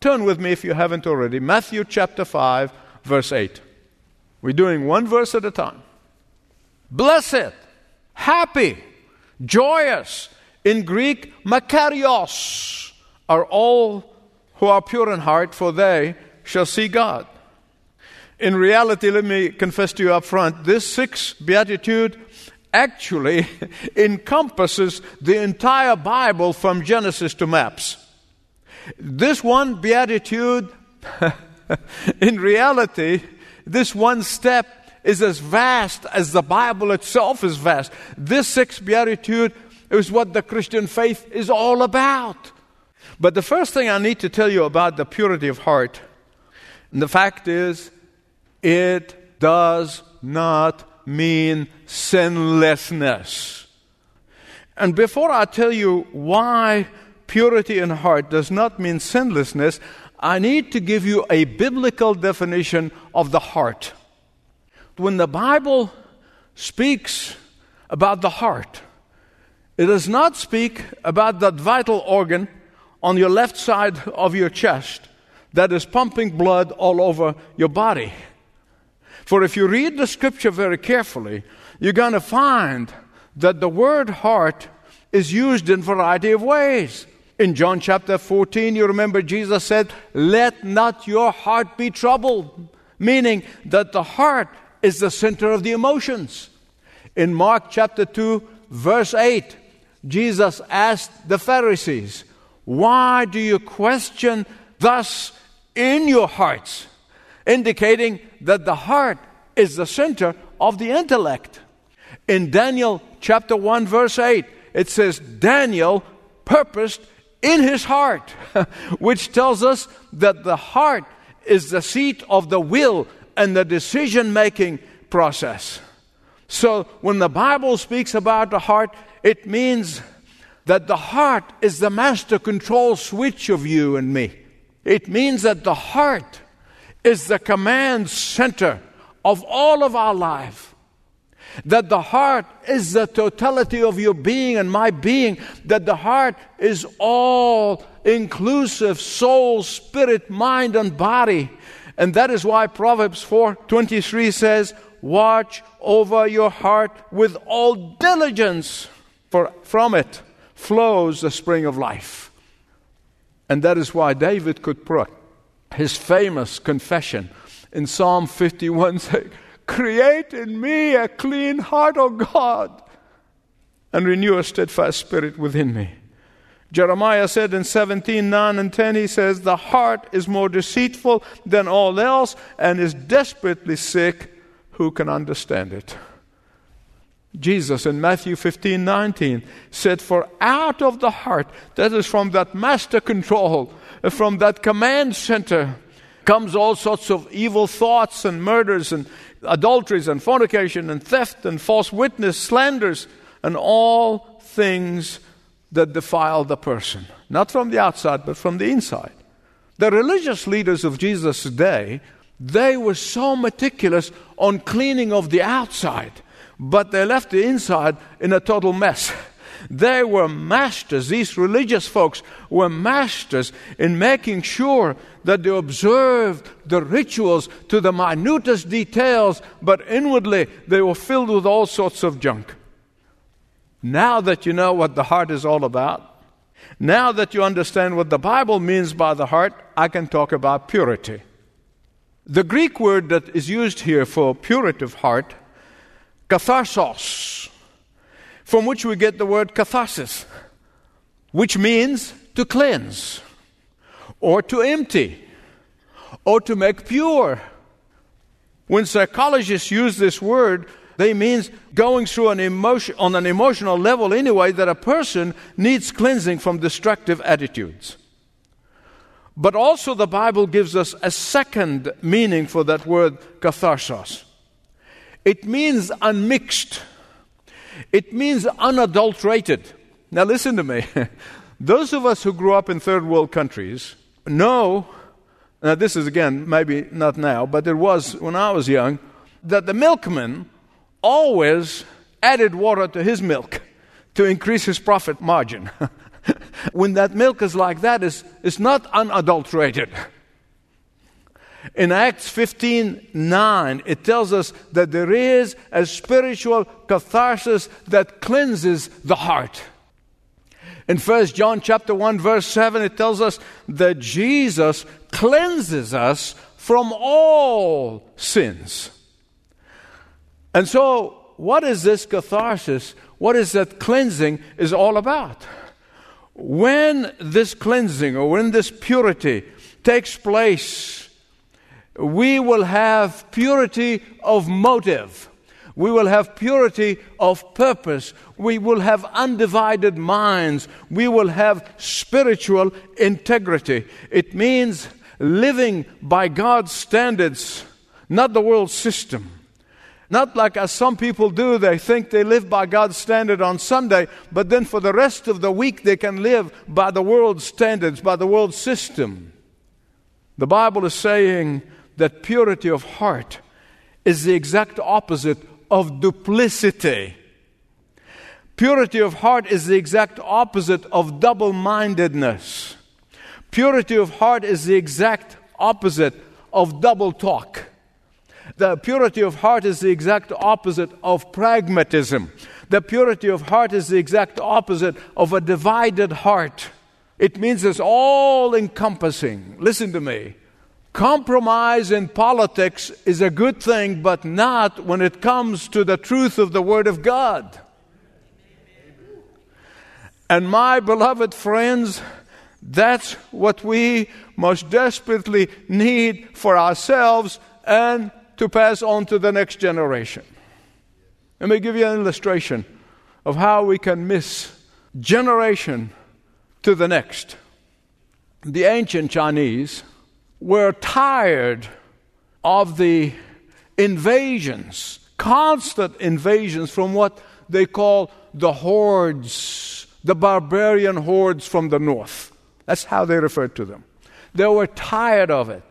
Turn with me if you haven't already. Matthew chapter 5, verse 8. We're doing one verse at a time. Blessed, happy, joyous, in Greek, makarios, are all who are pure in heart, for they shall see God. In reality, let me confess to you up front, this sixth beatitude actually encompasses the entire Bible from Genesis to maps. This one beatitude, in reality, this one step is as vast as the Bible itself is vast. This sixth beatitude is what the Christian faith is all about. But the first thing I need to tell you about the purity of heart, and the fact is, it does not mean sinlessness. And before I tell you why purity in heart does not mean sinlessness, I need to give you a biblical definition of the heart. When the Bible speaks about the heart, it does not speak about that vital organ on your left side of your chest that is pumping blood all over your body. For if you read the scripture very carefully, you're going to find that the word heart is used in a variety of ways. In John chapter 14, you remember Jesus said, Let not your heart be troubled, meaning that the heart is the center of the emotions. In Mark chapter 2, verse 8, Jesus asked the Pharisees, Why do you question thus in your hearts? indicating that the heart is the center of the intellect. In Daniel chapter 1, verse 8, it says, Daniel purposed in his heart, which tells us that the heart is the seat of the will and the decision making process. So when the Bible speaks about the heart, it means that the heart is the master control switch of you and me. It means that the heart is the command center of all of our life. That the heart is the totality of your being and my being. That the heart is all inclusive soul, spirit, mind, and body. And that is why Proverbs 4:23 says, "Watch over your heart with all diligence, for from it flows the spring of life." And that is why David could put his famous confession in Psalm 51 saying, Create in me a clean heart, O God, and renew a steadfast spirit within me. Jeremiah said in 17, 9 and 10, he says, The heart is more deceitful than all else and is desperately sick. Who can understand it? Jesus in Matthew 15, 19 said, For out of the heart, that is from that master control, from that command center comes all sorts of evil thoughts and murders and adulteries and fornication and theft and false witness, slanders, and all things that defile the person. Not from the outside, but from the inside. The religious leaders of Jesus' day, they were so meticulous on cleaning of the outside, but they left the inside in a total mess. They were masters, these religious folks were masters in making sure that they observed the rituals to the minutest details, but inwardly they were filled with all sorts of junk. Now that you know what the heart is all about, now that you understand what the Bible means by the heart, I can talk about purity. The Greek word that is used here for purity of heart, katharsos, from which we get the word catharsis, which means to cleanse, or to empty, or to make pure. When psychologists use this word, they mean going through an emotion on an emotional level anyway that a person needs cleansing from destructive attitudes. But also the Bible gives us a second meaning for that word catharsos. It means unmixed it means unadulterated. Now, listen to me. Those of us who grew up in third world countries know, now this is again, maybe not now, but it was when I was young, that the milkman always added water to his milk to increase his profit margin. When that milk is like that, it's, it's not unadulterated. In Acts 15 9, it tells us that there is a spiritual catharsis that cleanses the heart. In 1 John chapter 1 verse 7 it tells us that Jesus cleanses us from all sins. And so what is this catharsis? What is that cleansing is all about? When this cleansing or when this purity takes place, we will have purity of motive. We will have purity of purpose. We will have undivided minds. We will have spiritual integrity. It means living by God's standards, not the world system. Not like as some people do, they think they live by God's standard on Sunday, but then for the rest of the week they can live by the world's standards, by the world system. The Bible is saying that purity of heart is the exact opposite of duplicity. Purity of heart is the exact opposite of double mindedness. Purity of heart is the exact opposite of double talk. The purity of heart is the exact opposite of pragmatism. The purity of heart is the exact opposite of a divided heart. It means it's all encompassing. Listen to me. Compromise in politics is a good thing, but not when it comes to the truth of the Word of God. And my beloved friends, that's what we most desperately need for ourselves and to pass on to the next generation. Let me give you an illustration of how we can miss generation to the next. The ancient Chinese were tired of the invasions, constant invasions from what they call the hordes, the barbarian hordes from the north. That's how they referred to them. They were tired of it.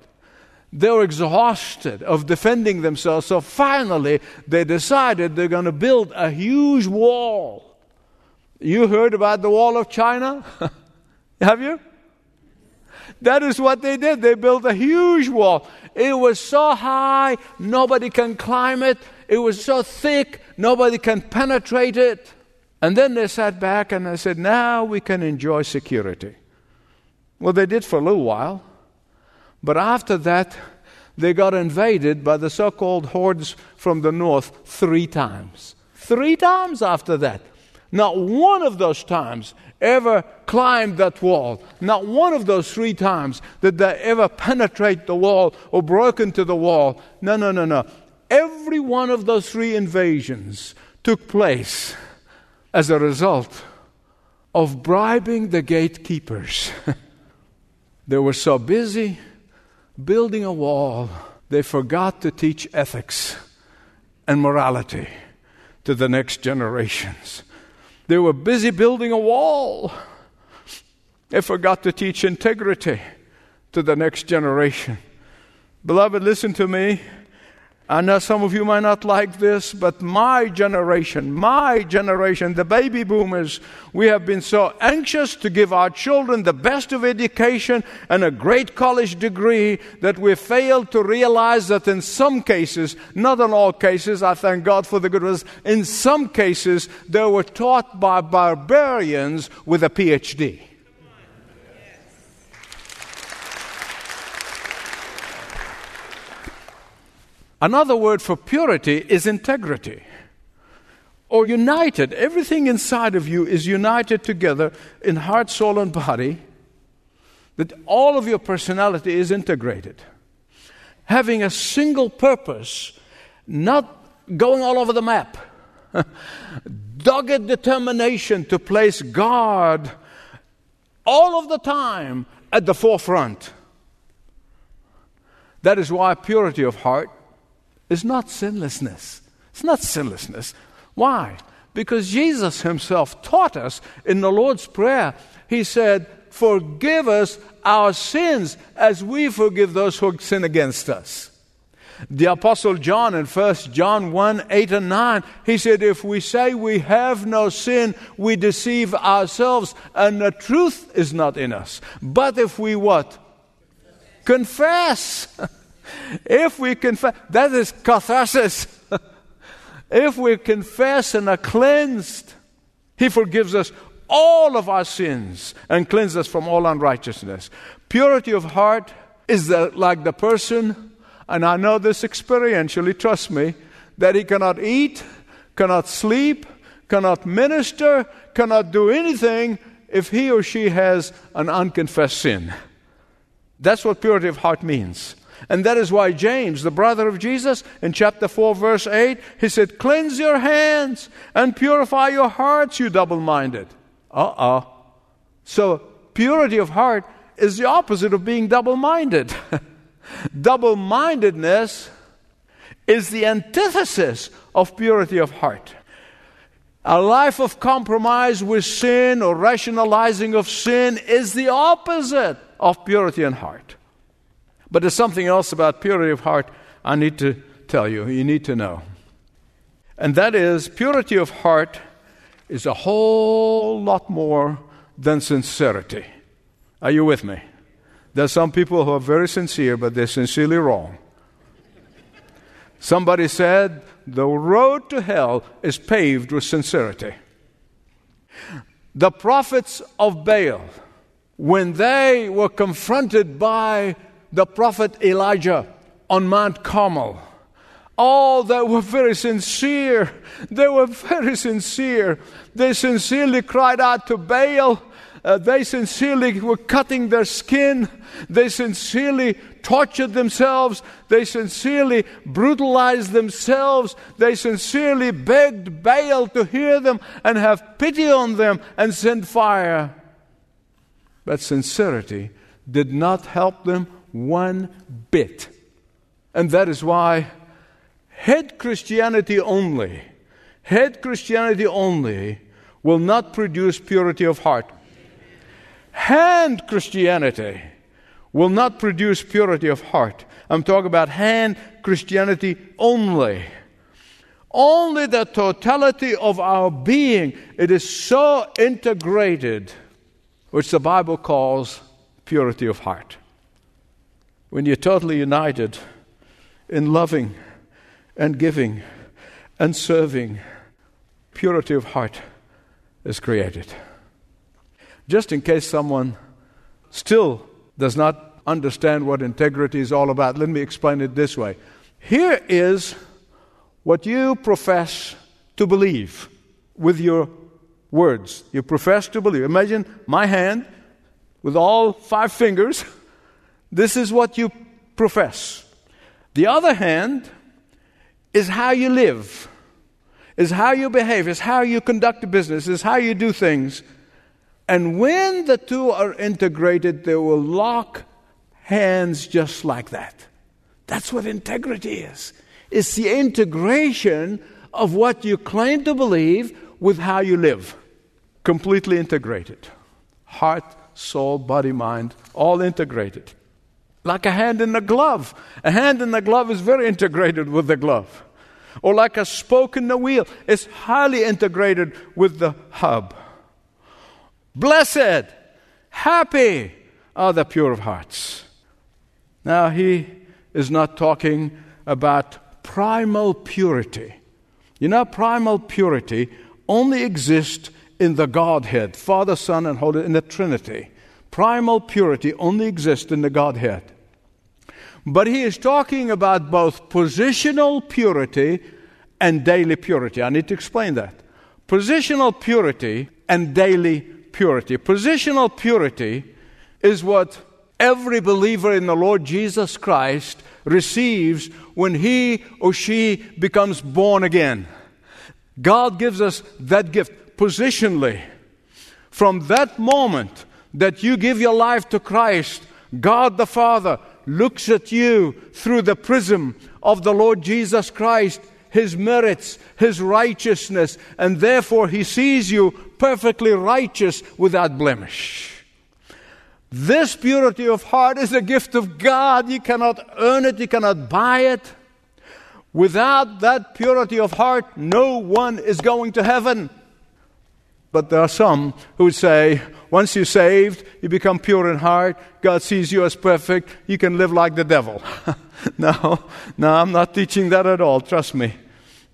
They were exhausted of defending themselves, so finally they decided they're going to build a huge wall. You heard about the wall of China? Have you? That is what they did. They built a huge wall. It was so high, nobody can climb it. It was so thick, nobody can penetrate it. And then they sat back and they said, Now we can enjoy security. Well, they did for a little while. But after that, they got invaded by the so called hordes from the north three times. Three times after that. Not one of those times ever climbed that wall. Not one of those three times did they ever penetrate the wall or broke into the wall. No, no, no, no. Every one of those three invasions took place as a result of bribing the gatekeepers. they were so busy building a wall, they forgot to teach ethics and morality to the next generations. They were busy building a wall. They forgot to teach integrity to the next generation. Beloved, listen to me. I know some of you might not like this, but my generation, my generation, the baby boomers, we have been so anxious to give our children the best of education and a great college degree that we failed to realize that in some cases, not in all cases, I thank God for the good ones, in some cases, they were taught by barbarians with a PhD. Another word for purity is integrity or united. Everything inside of you is united together in heart, soul, and body. That all of your personality is integrated. Having a single purpose, not going all over the map. Dogged determination to place God all of the time at the forefront. That is why purity of heart is not sinlessness. It's not sinlessness. Why? Because Jesus himself taught us in the Lord's Prayer, He said, Forgive us our sins as we forgive those who sin against us. The Apostle John in 1 John 1 8 and 9, he said, If we say we have no sin, we deceive ourselves, and the truth is not in us. But if we what? Confess. if we confess, that is catharsis. if we confess and are cleansed, he forgives us all of our sins and cleanses us from all unrighteousness. Purity of heart is the, like the person, and I know this experientially, trust me, that he cannot eat, cannot sleep, cannot minister, cannot do anything if he or she has an unconfessed sin. That's what purity of heart means. And that is why James, the brother of Jesus, in chapter 4, verse 8, he said, Cleanse your hands and purify your hearts, you double minded. Uh uh So, purity of heart is the opposite of being double minded. double mindedness is the antithesis of purity of heart. A life of compromise with sin or rationalizing of sin is the opposite of purity in heart. But there's something else about purity of heart I need to tell you, you need to know. And that is, purity of heart is a whole lot more than sincerity. Are you with me? There's some people who are very sincere, but they're sincerely wrong. Somebody said the road to hell is paved with sincerity. The prophets of Baal, when they were confronted by the prophet Elijah on Mount Carmel, Oh, they were very sincere. They were very sincere. They sincerely cried out to Baal. Uh, they sincerely were cutting their skin. They sincerely tortured themselves. They sincerely brutalized themselves. They sincerely begged Baal to hear them and have pity on them and send fire. But sincerity did not help them one bit. And that is why head Christianity only, head Christianity only will not produce purity of heart. Hand Christianity will not produce purity of heart. I'm talking about hand Christianity only. Only the totality of our being, it is so integrated, which the Bible calls purity of heart. When you're totally united in loving and giving and serving, purity of heart is created. Just in case someone still does not understand what integrity is all about, let me explain it this way. Here is what you profess to believe with your words. You profess to believe. Imagine my hand with all five fingers. This is what you profess. The other hand is how you live, is how you behave, is how you conduct business, is how you do things. And when the two are integrated, they will lock hands just like that. That's what integrity is. It's the integration of what you claim to believe with how you live. Completely integrated. Heart, soul, body, mind, all integrated like a hand in a glove. A hand in the glove is very integrated with the glove. Or like a spoke in the wheel, it's highly integrated with the hub. Blessed, happy are the pure of hearts. Now, he is not talking about primal purity. You know, primal purity only exists in the Godhead, Father, Son, and Holy, in the Trinity. Primal purity only exists in the Godhead. But he is talking about both positional purity and daily purity. I need to explain that. Positional purity and daily purity. Positional purity is what every believer in the Lord Jesus Christ receives when he or she becomes born again. God gives us that gift positionally. From that moment, that you give your life to Christ, God the Father looks at you through the prism of the Lord Jesus Christ, His merits, His righteousness, and therefore He sees you perfectly righteous without blemish. This purity of heart is a gift of God. You cannot earn it, you cannot buy it. Without that purity of heart, no one is going to heaven. But there are some who would say, once you're saved, you become pure in heart, God sees you as perfect, you can live like the devil. no, no, I'm not teaching that at all, trust me.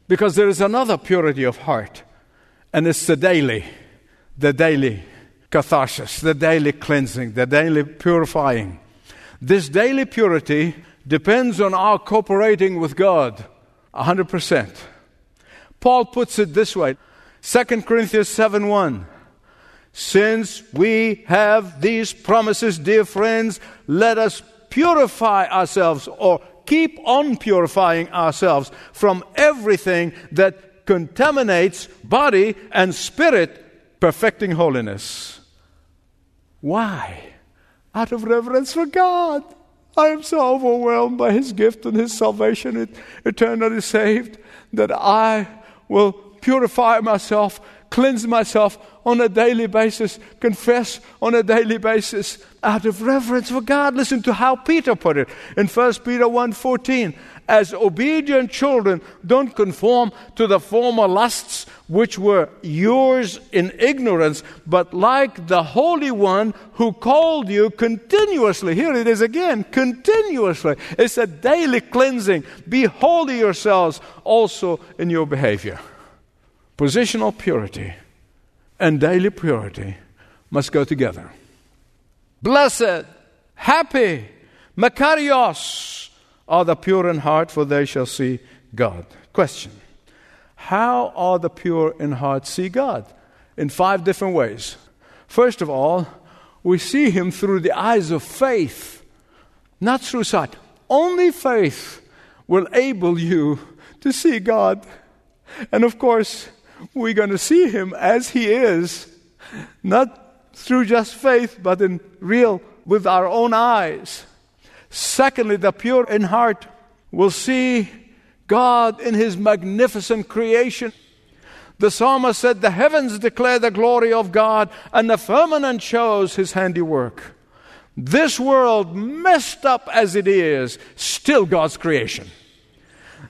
Because there is another purity of heart, and it's the daily, the daily catharsis, the daily cleansing, the daily purifying. This daily purity depends on our cooperating with God 100%. Paul puts it this way 2 Corinthians 7 1. Since we have these promises, dear friends, let us purify ourselves or keep on purifying ourselves from everything that contaminates body and spirit, perfecting holiness. Why? Out of reverence for God. I am so overwhelmed by His gift and His salvation, eternally saved, that I will purify myself, cleanse myself on a daily basis, confess on a daily basis out of reverence for God. Listen to how Peter put it in 1 Peter 1:14 as obedient children, don't conform to the former lusts which were yours in ignorance, but like the Holy One who called you continuously. Here it is again, continuously. It's a daily cleansing. Be holy yourselves also in your behavior. Positional purity and daily purity must go together. Blessed, happy, Makarios are the pure in heart, for they shall see God. Question How are the pure in heart see God? In five different ways. First of all, we see Him through the eyes of faith, not through sight. Only faith will enable you to see God. And of course, we're going to see Him as He is, not through just faith, but in real, with our own eyes. Secondly, the pure in heart will see God in his magnificent creation. The psalmist said, The heavens declare the glory of God, and the firmament shows his handiwork. This world, messed up as it is, still God's creation.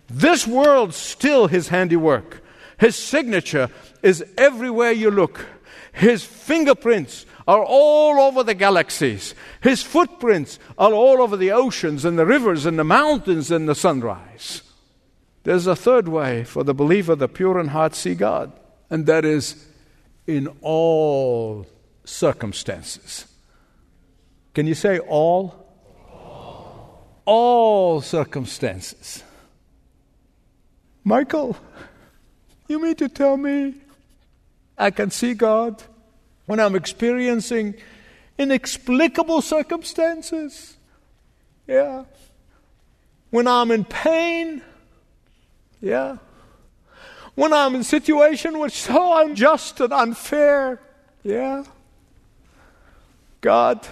This world, still his handiwork. His signature is everywhere you look. His fingerprints are all over the galaxies. His footprints are all over the oceans and the rivers and the mountains and the sunrise. There's a third way for the believer, the pure in heart, see God, and that is in all circumstances. Can you say all? All, all circumstances. Michael, you mean to tell me I can see God when I'm experiencing inexplicable circumstances. Yeah. When I'm in pain. Yeah. When I'm in a situation which is so unjust and unfair. Yeah. God,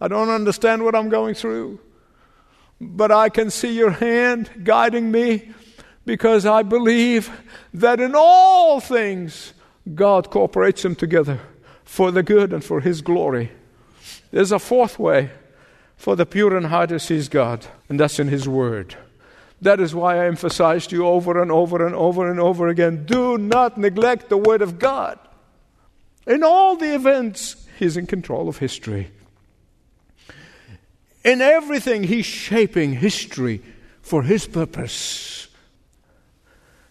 I don't understand what I'm going through, but I can see your hand guiding me because I believe that in all things God cooperates them together for the good and for His glory. There's a fourth way for the pure in heart to sees God, and that's in His Word. That is why I emphasized to you over and over and over and over again do not neglect the Word of God. In all the events, He's in control of history. In everything, He's shaping history for His purpose.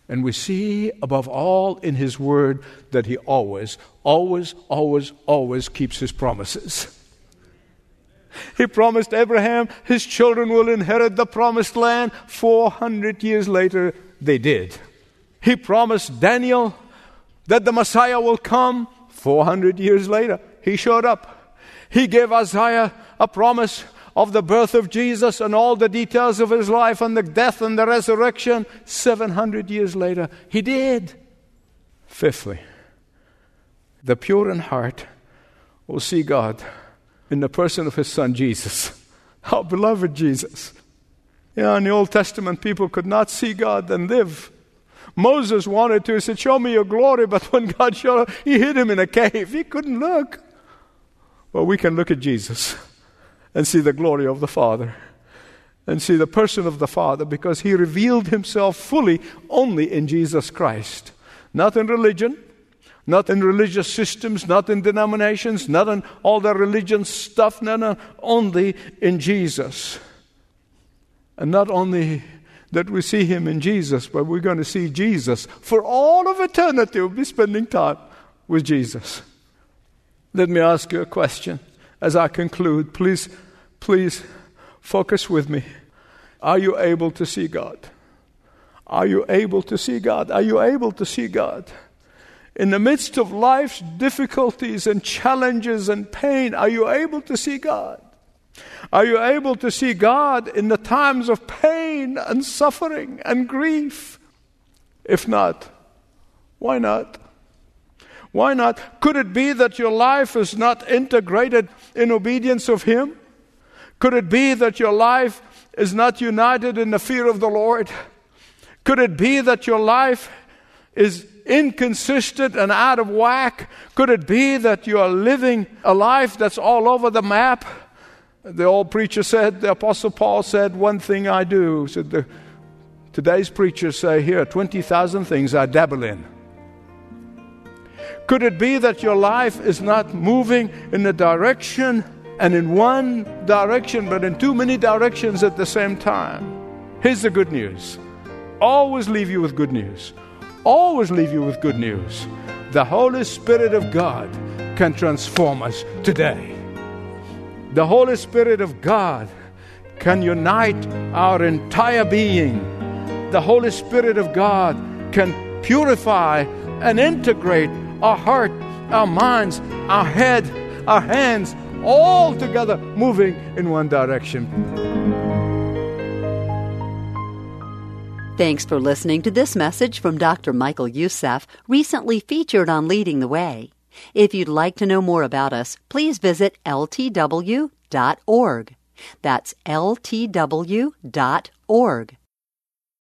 And we see above all in His Word that He always, always, always, always keeps His promises. He promised Abraham his children will inherit the promised land. 400 years later, they did. He promised Daniel that the Messiah will come. 400 years later, he showed up. He gave Isaiah a promise of the birth of Jesus and all the details of his life and the death and the resurrection 700 years later. He did. Fifthly, the pure in heart will see God in the person of his son Jesus. Our beloved Jesus. Yeah, in the Old Testament, people could not see God and live. Moses wanted to. He said, Show me your glory. But when God showed up, he hid him in a cave. He couldn't look. Well, we can look at Jesus and see the glory of the Father. and see the person of the Father because he revealed himself fully only in Jesus Christ. Not in religion, not in religious systems, not in denominations, not in all the religion stuff, no, no, only in Jesus. And not only that we see him in Jesus, but we're going to see Jesus for all of eternity. We'll be spending time with Jesus. Let me ask you a question as I conclude. Please, please focus with me. Are you able to see God? Are you able to see God? Are you able to see God? In the midst of life's difficulties and challenges and pain, are you able to see God? Are you able to see God in the times of pain and suffering and grief? If not, why not? Why not? Could it be that your life is not integrated in obedience of Him? Could it be that your life is not united in the fear of the Lord? Could it be that your life is inconsistent and out of whack? Could it be that you are living a life that's all over the map? The old preacher said, the Apostle Paul said, One thing I do. Said the, today's preachers say, Here, 20,000 things I dabble in. Could it be that your life is not moving in the direction and in one direction, but in too many directions at the same time? Here's the good news always leave you with good news. Always leave you with good news. The Holy Spirit of God can transform us today. The Holy Spirit of God can unite our entire being. The Holy Spirit of God can purify and integrate our heart, our minds, our head, our hands, all together moving in one direction. Thanks for listening to this message from Dr. Michael Youssef, recently featured on Leading the Way. If you'd like to know more about us, please visit ltw.org. That's ltw.org.